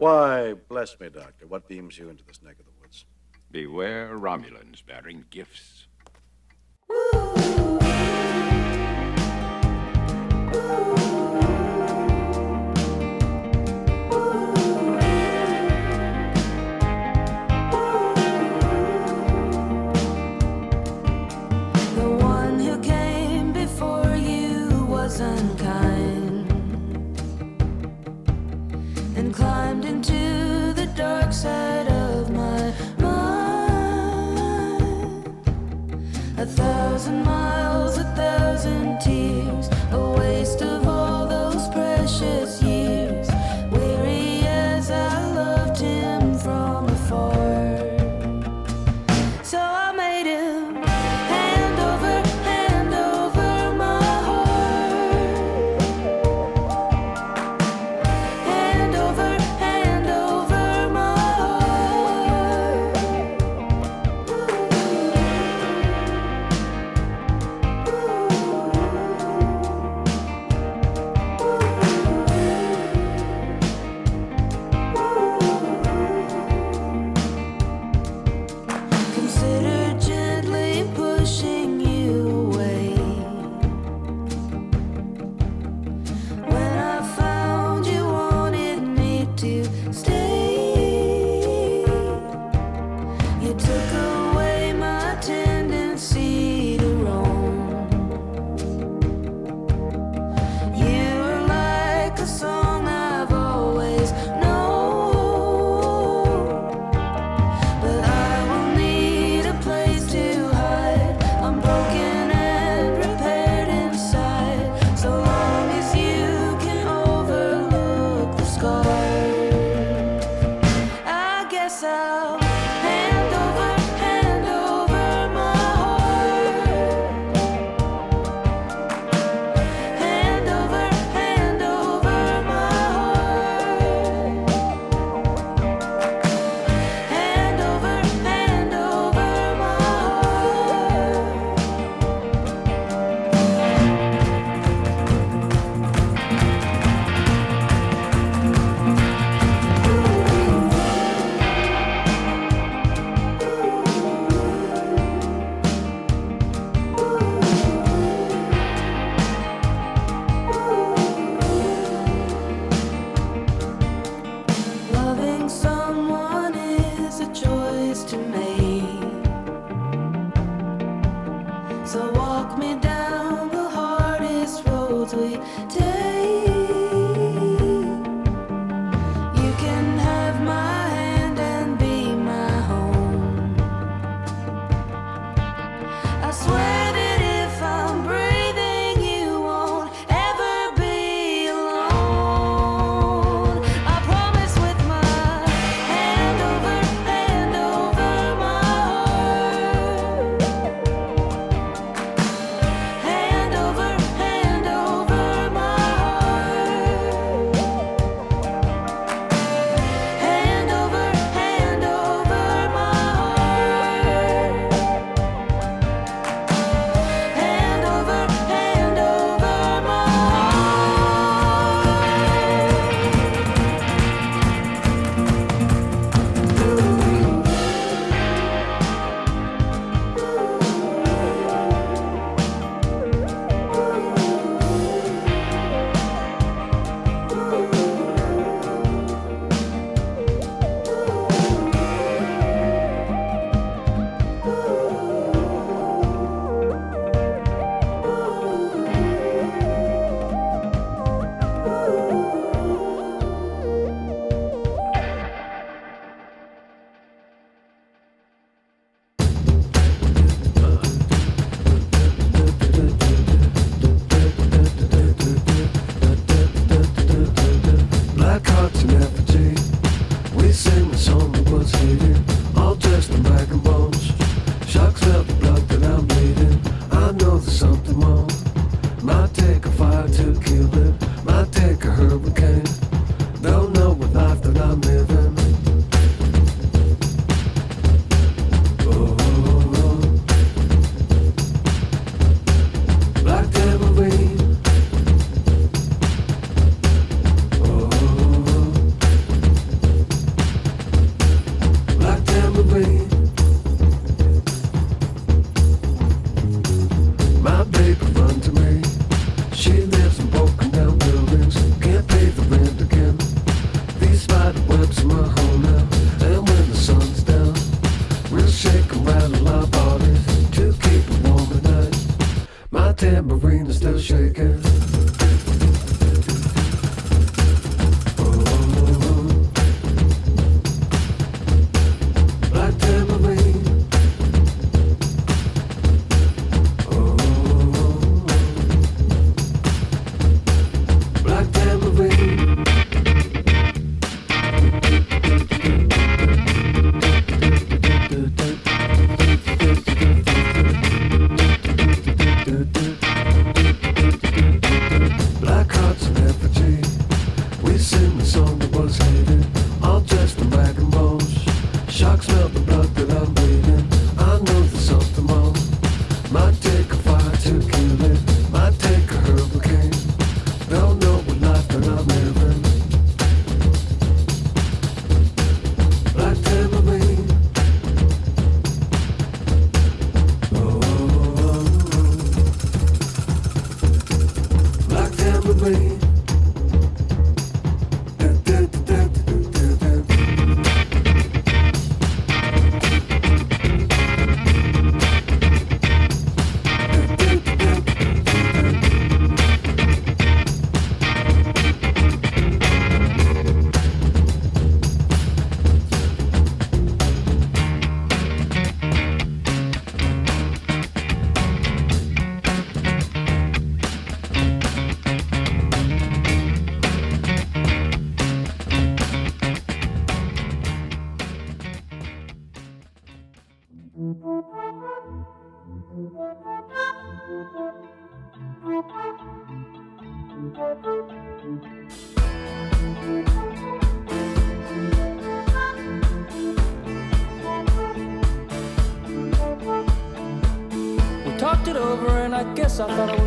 Why, bless me, Doctor, what beams you into this neck of the woods? Beware Romulans bearing gifts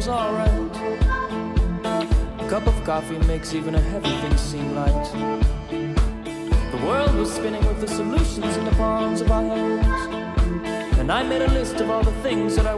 seems alright. A cup of coffee makes even a heavy thing seem light. The world was spinning with the solutions in the palms of our hands. And I made a list of all the things that I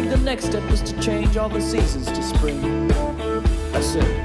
think the next step was to change all the seasons to spring. That's it.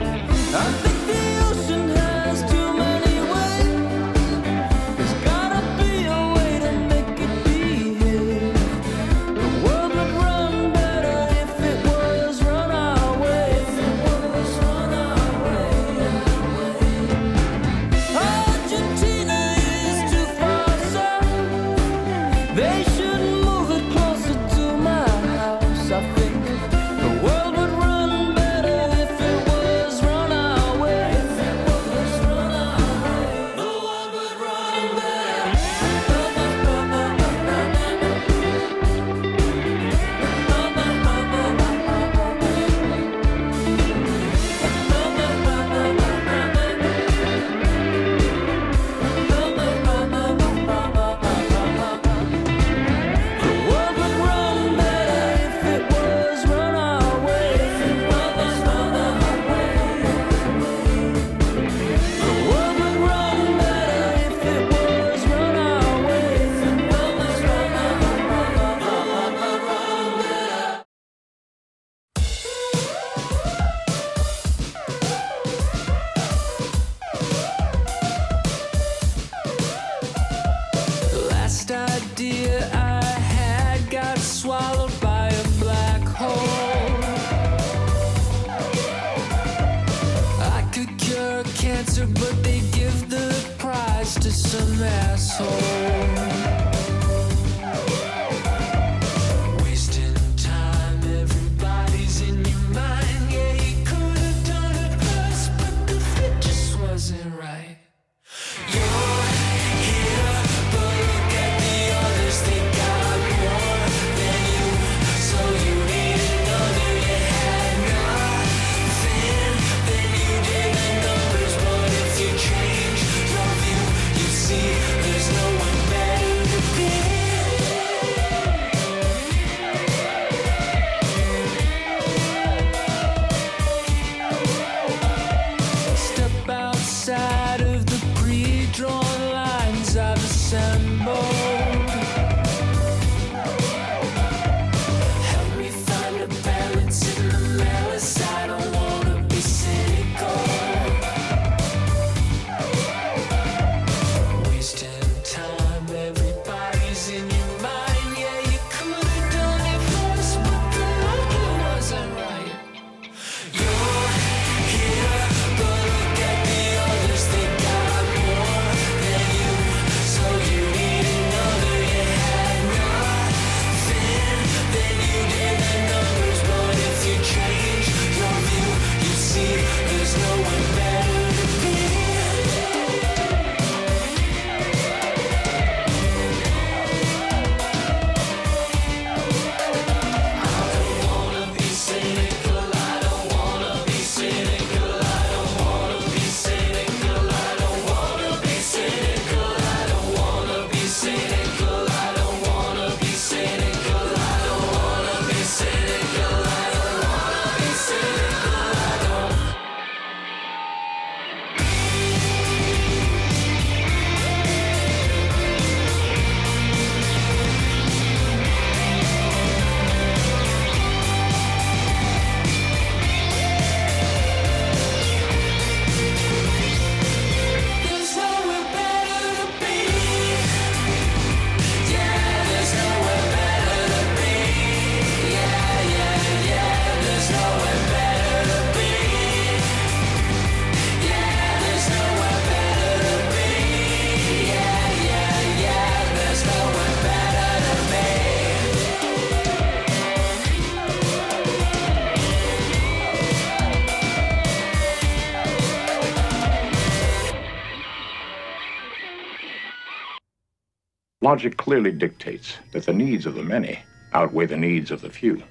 Logic clearly dictates that the needs of the many outweigh the needs of the few.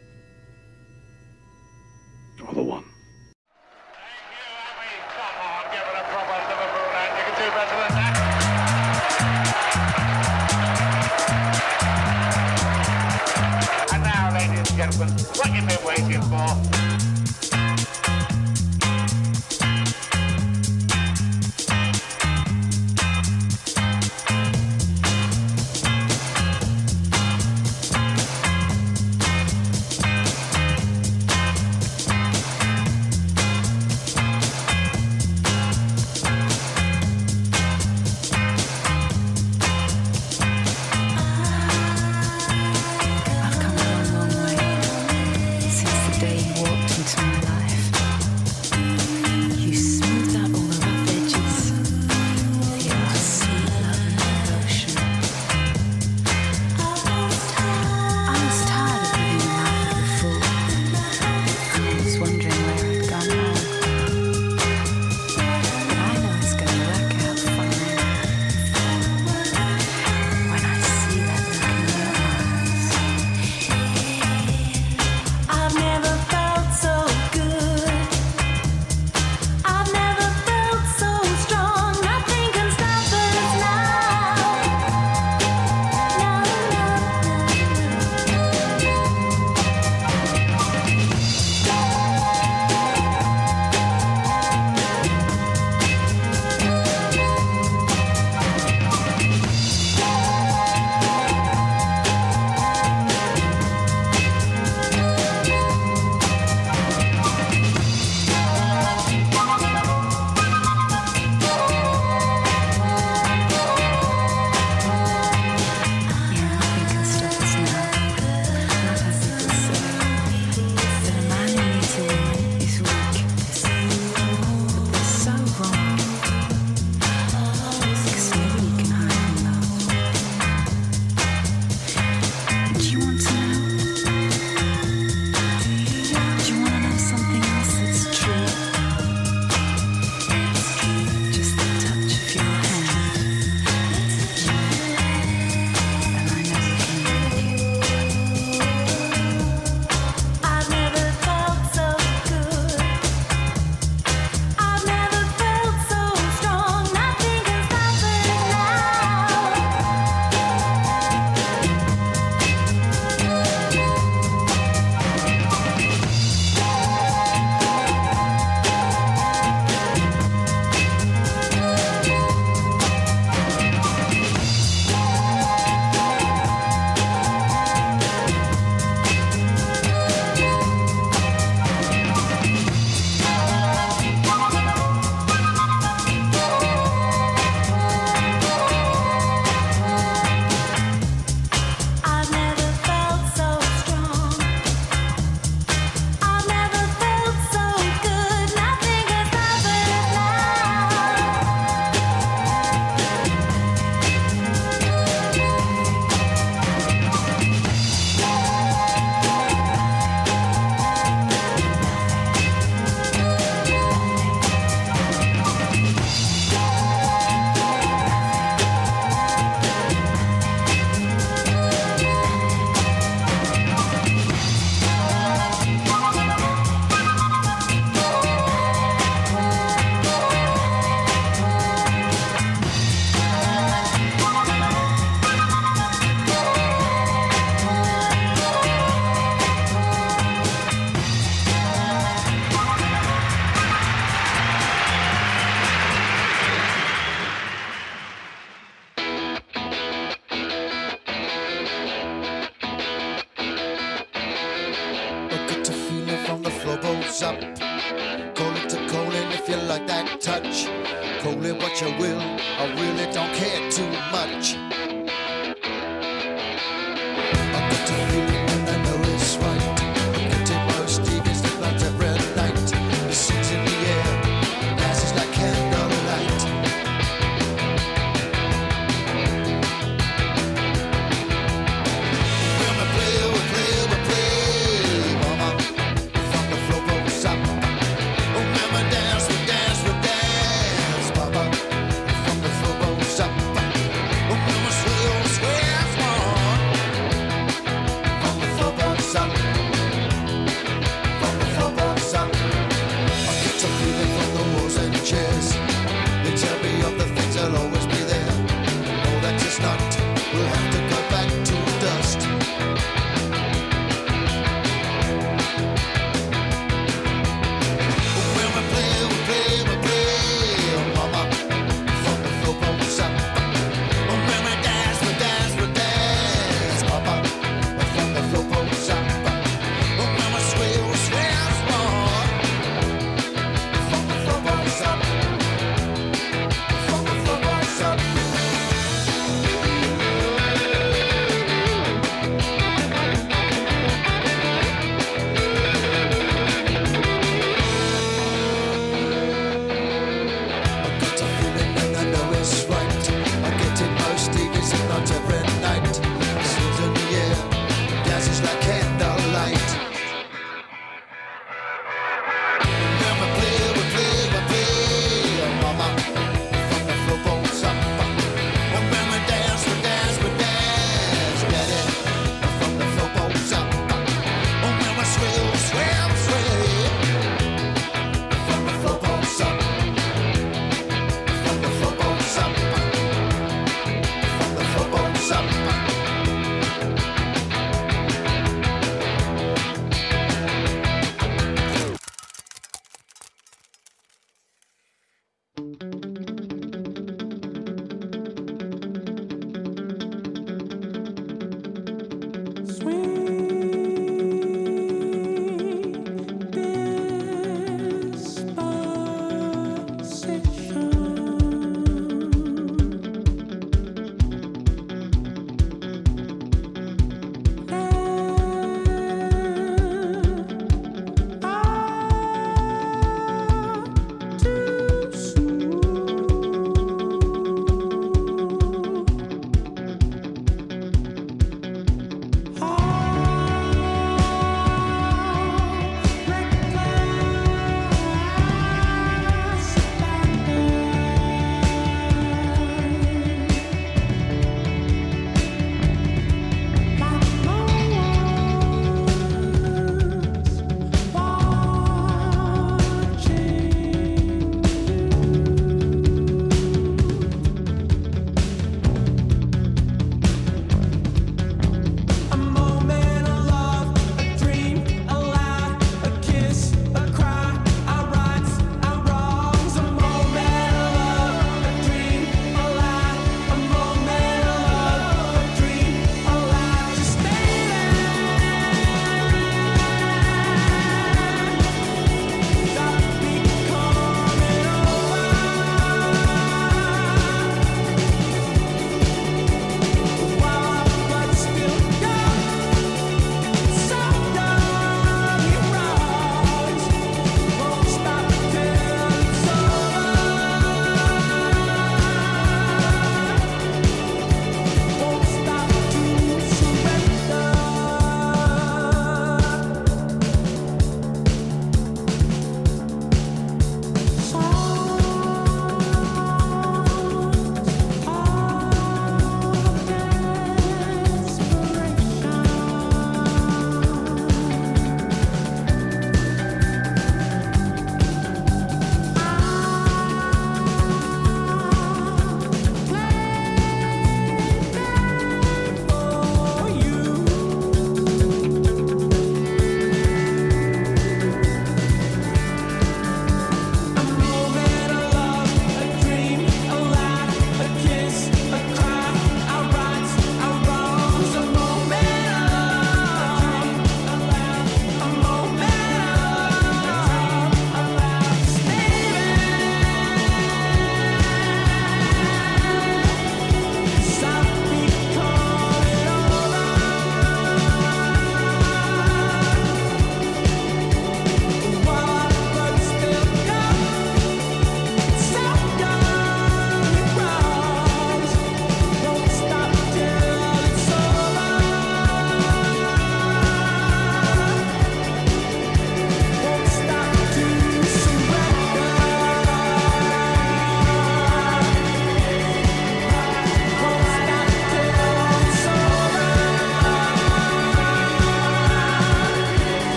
Call it what you will, I really don't care too much.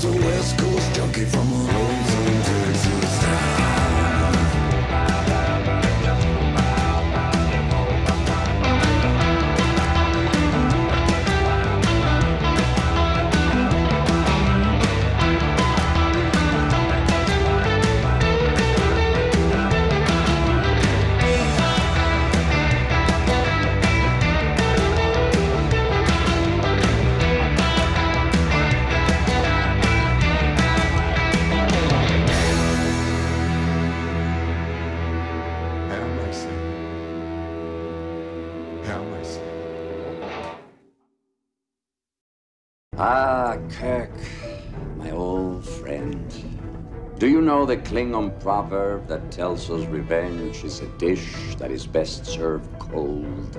just a West Coast junkie from a know the Klingon proverb that tells us revenge is a dish that is best served cold?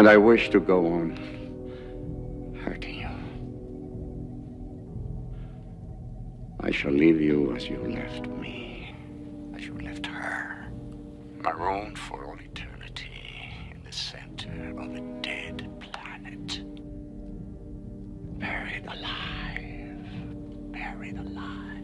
And I wish to go on hurting you. I shall leave you as you left me, as you left her, marooned for all eternity in the center of a dead planet. Buried alive, buried alive.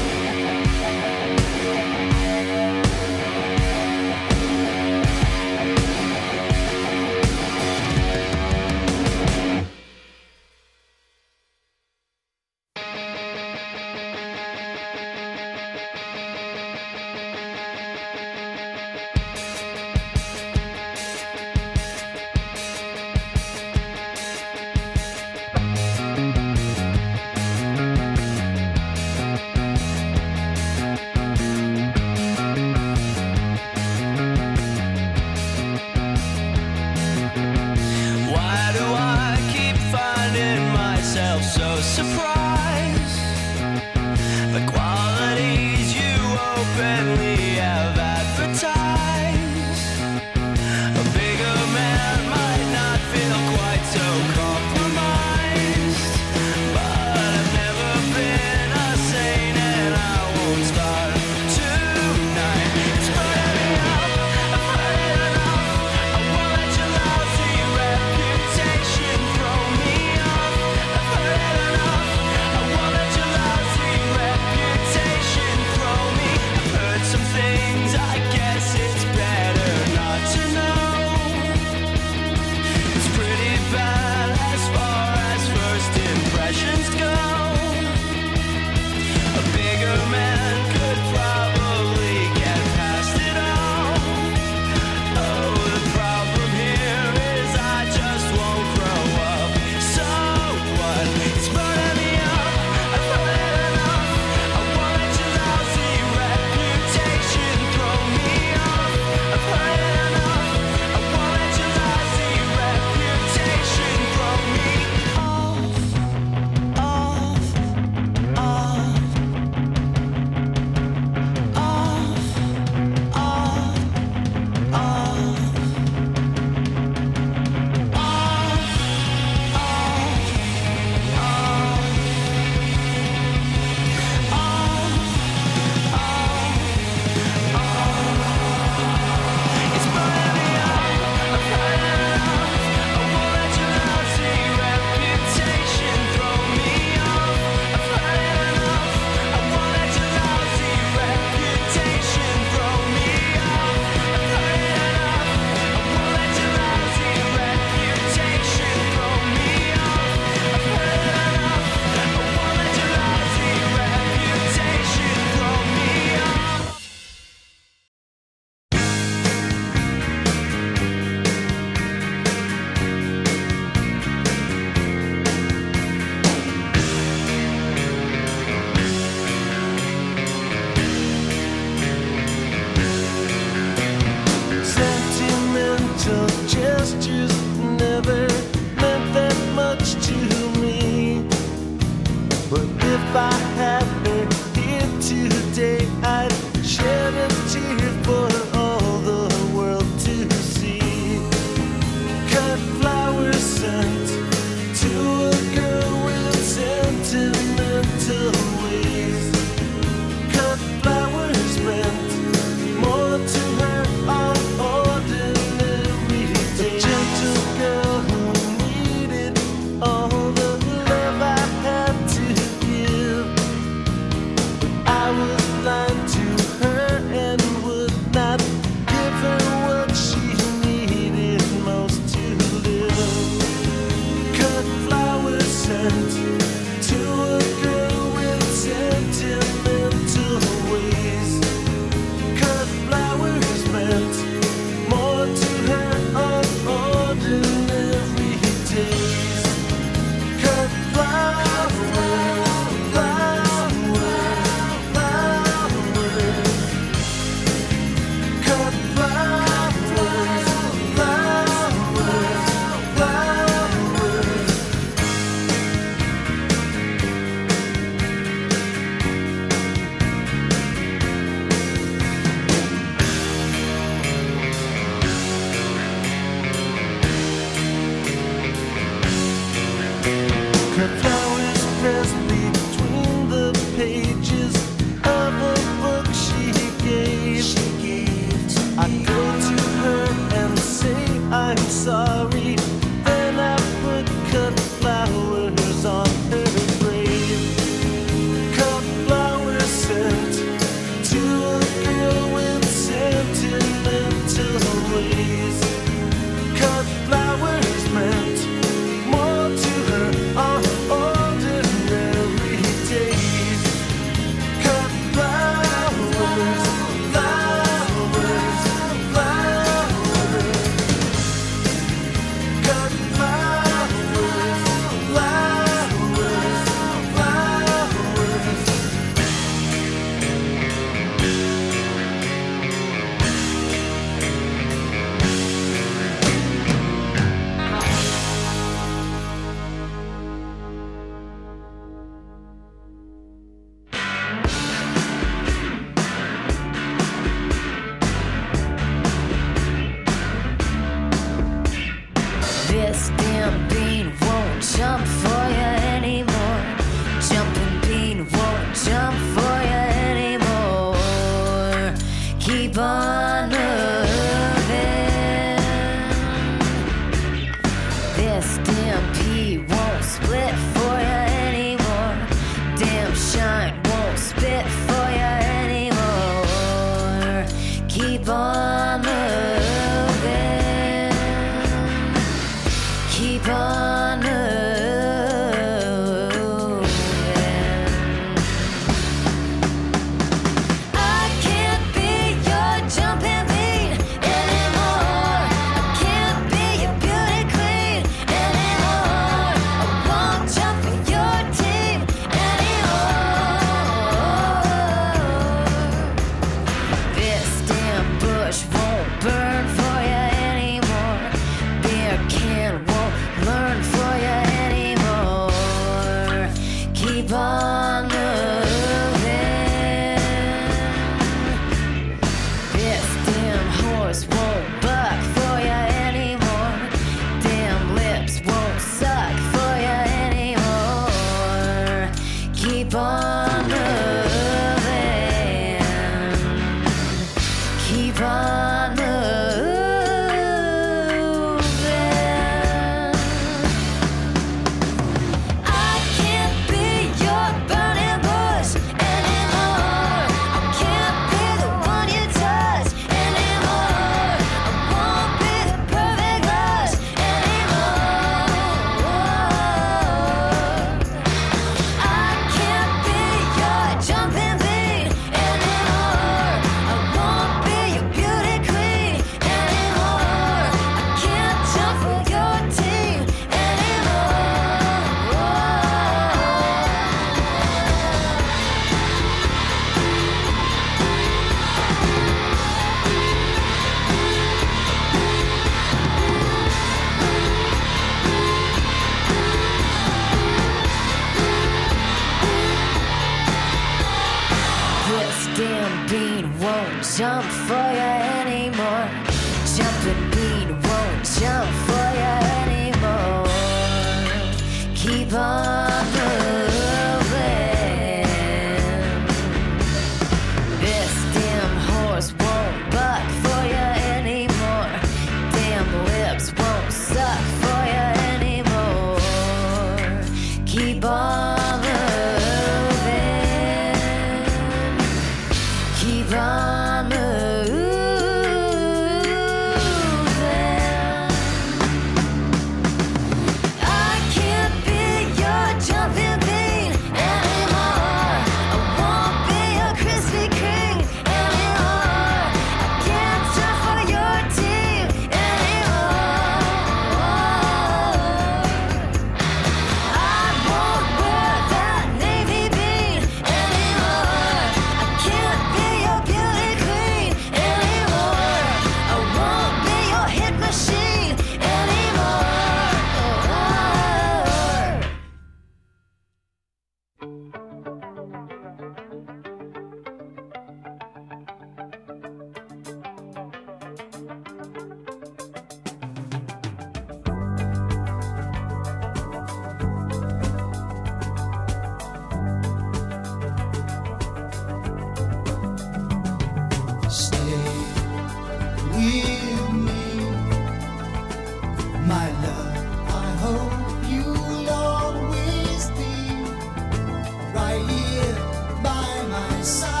Inside.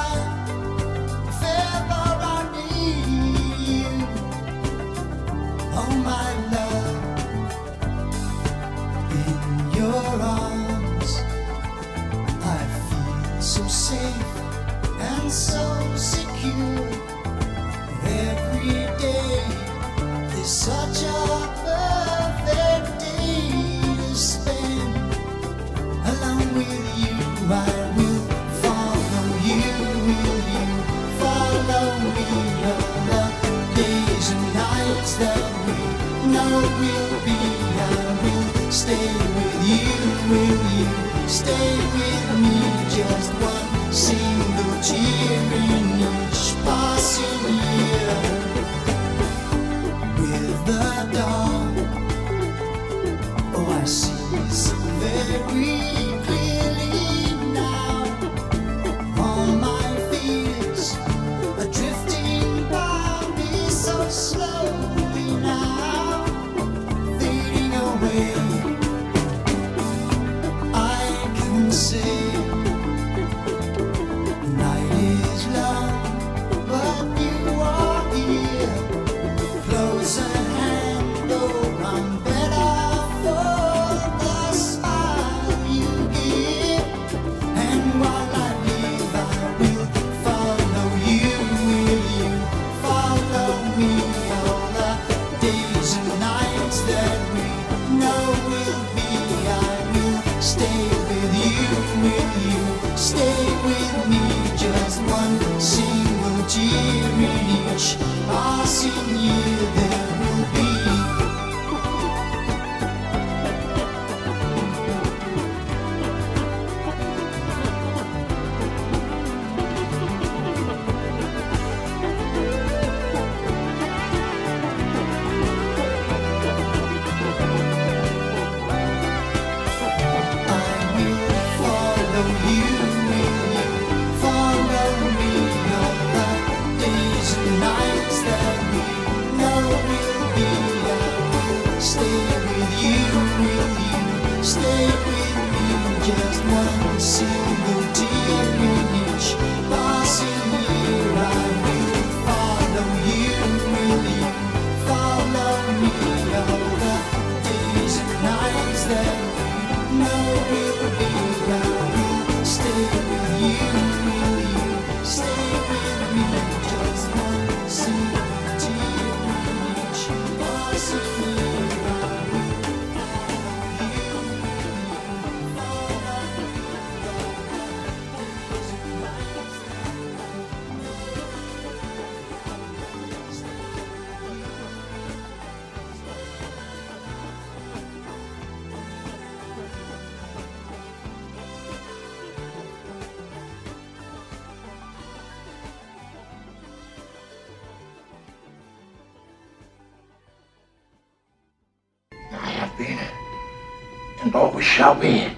Always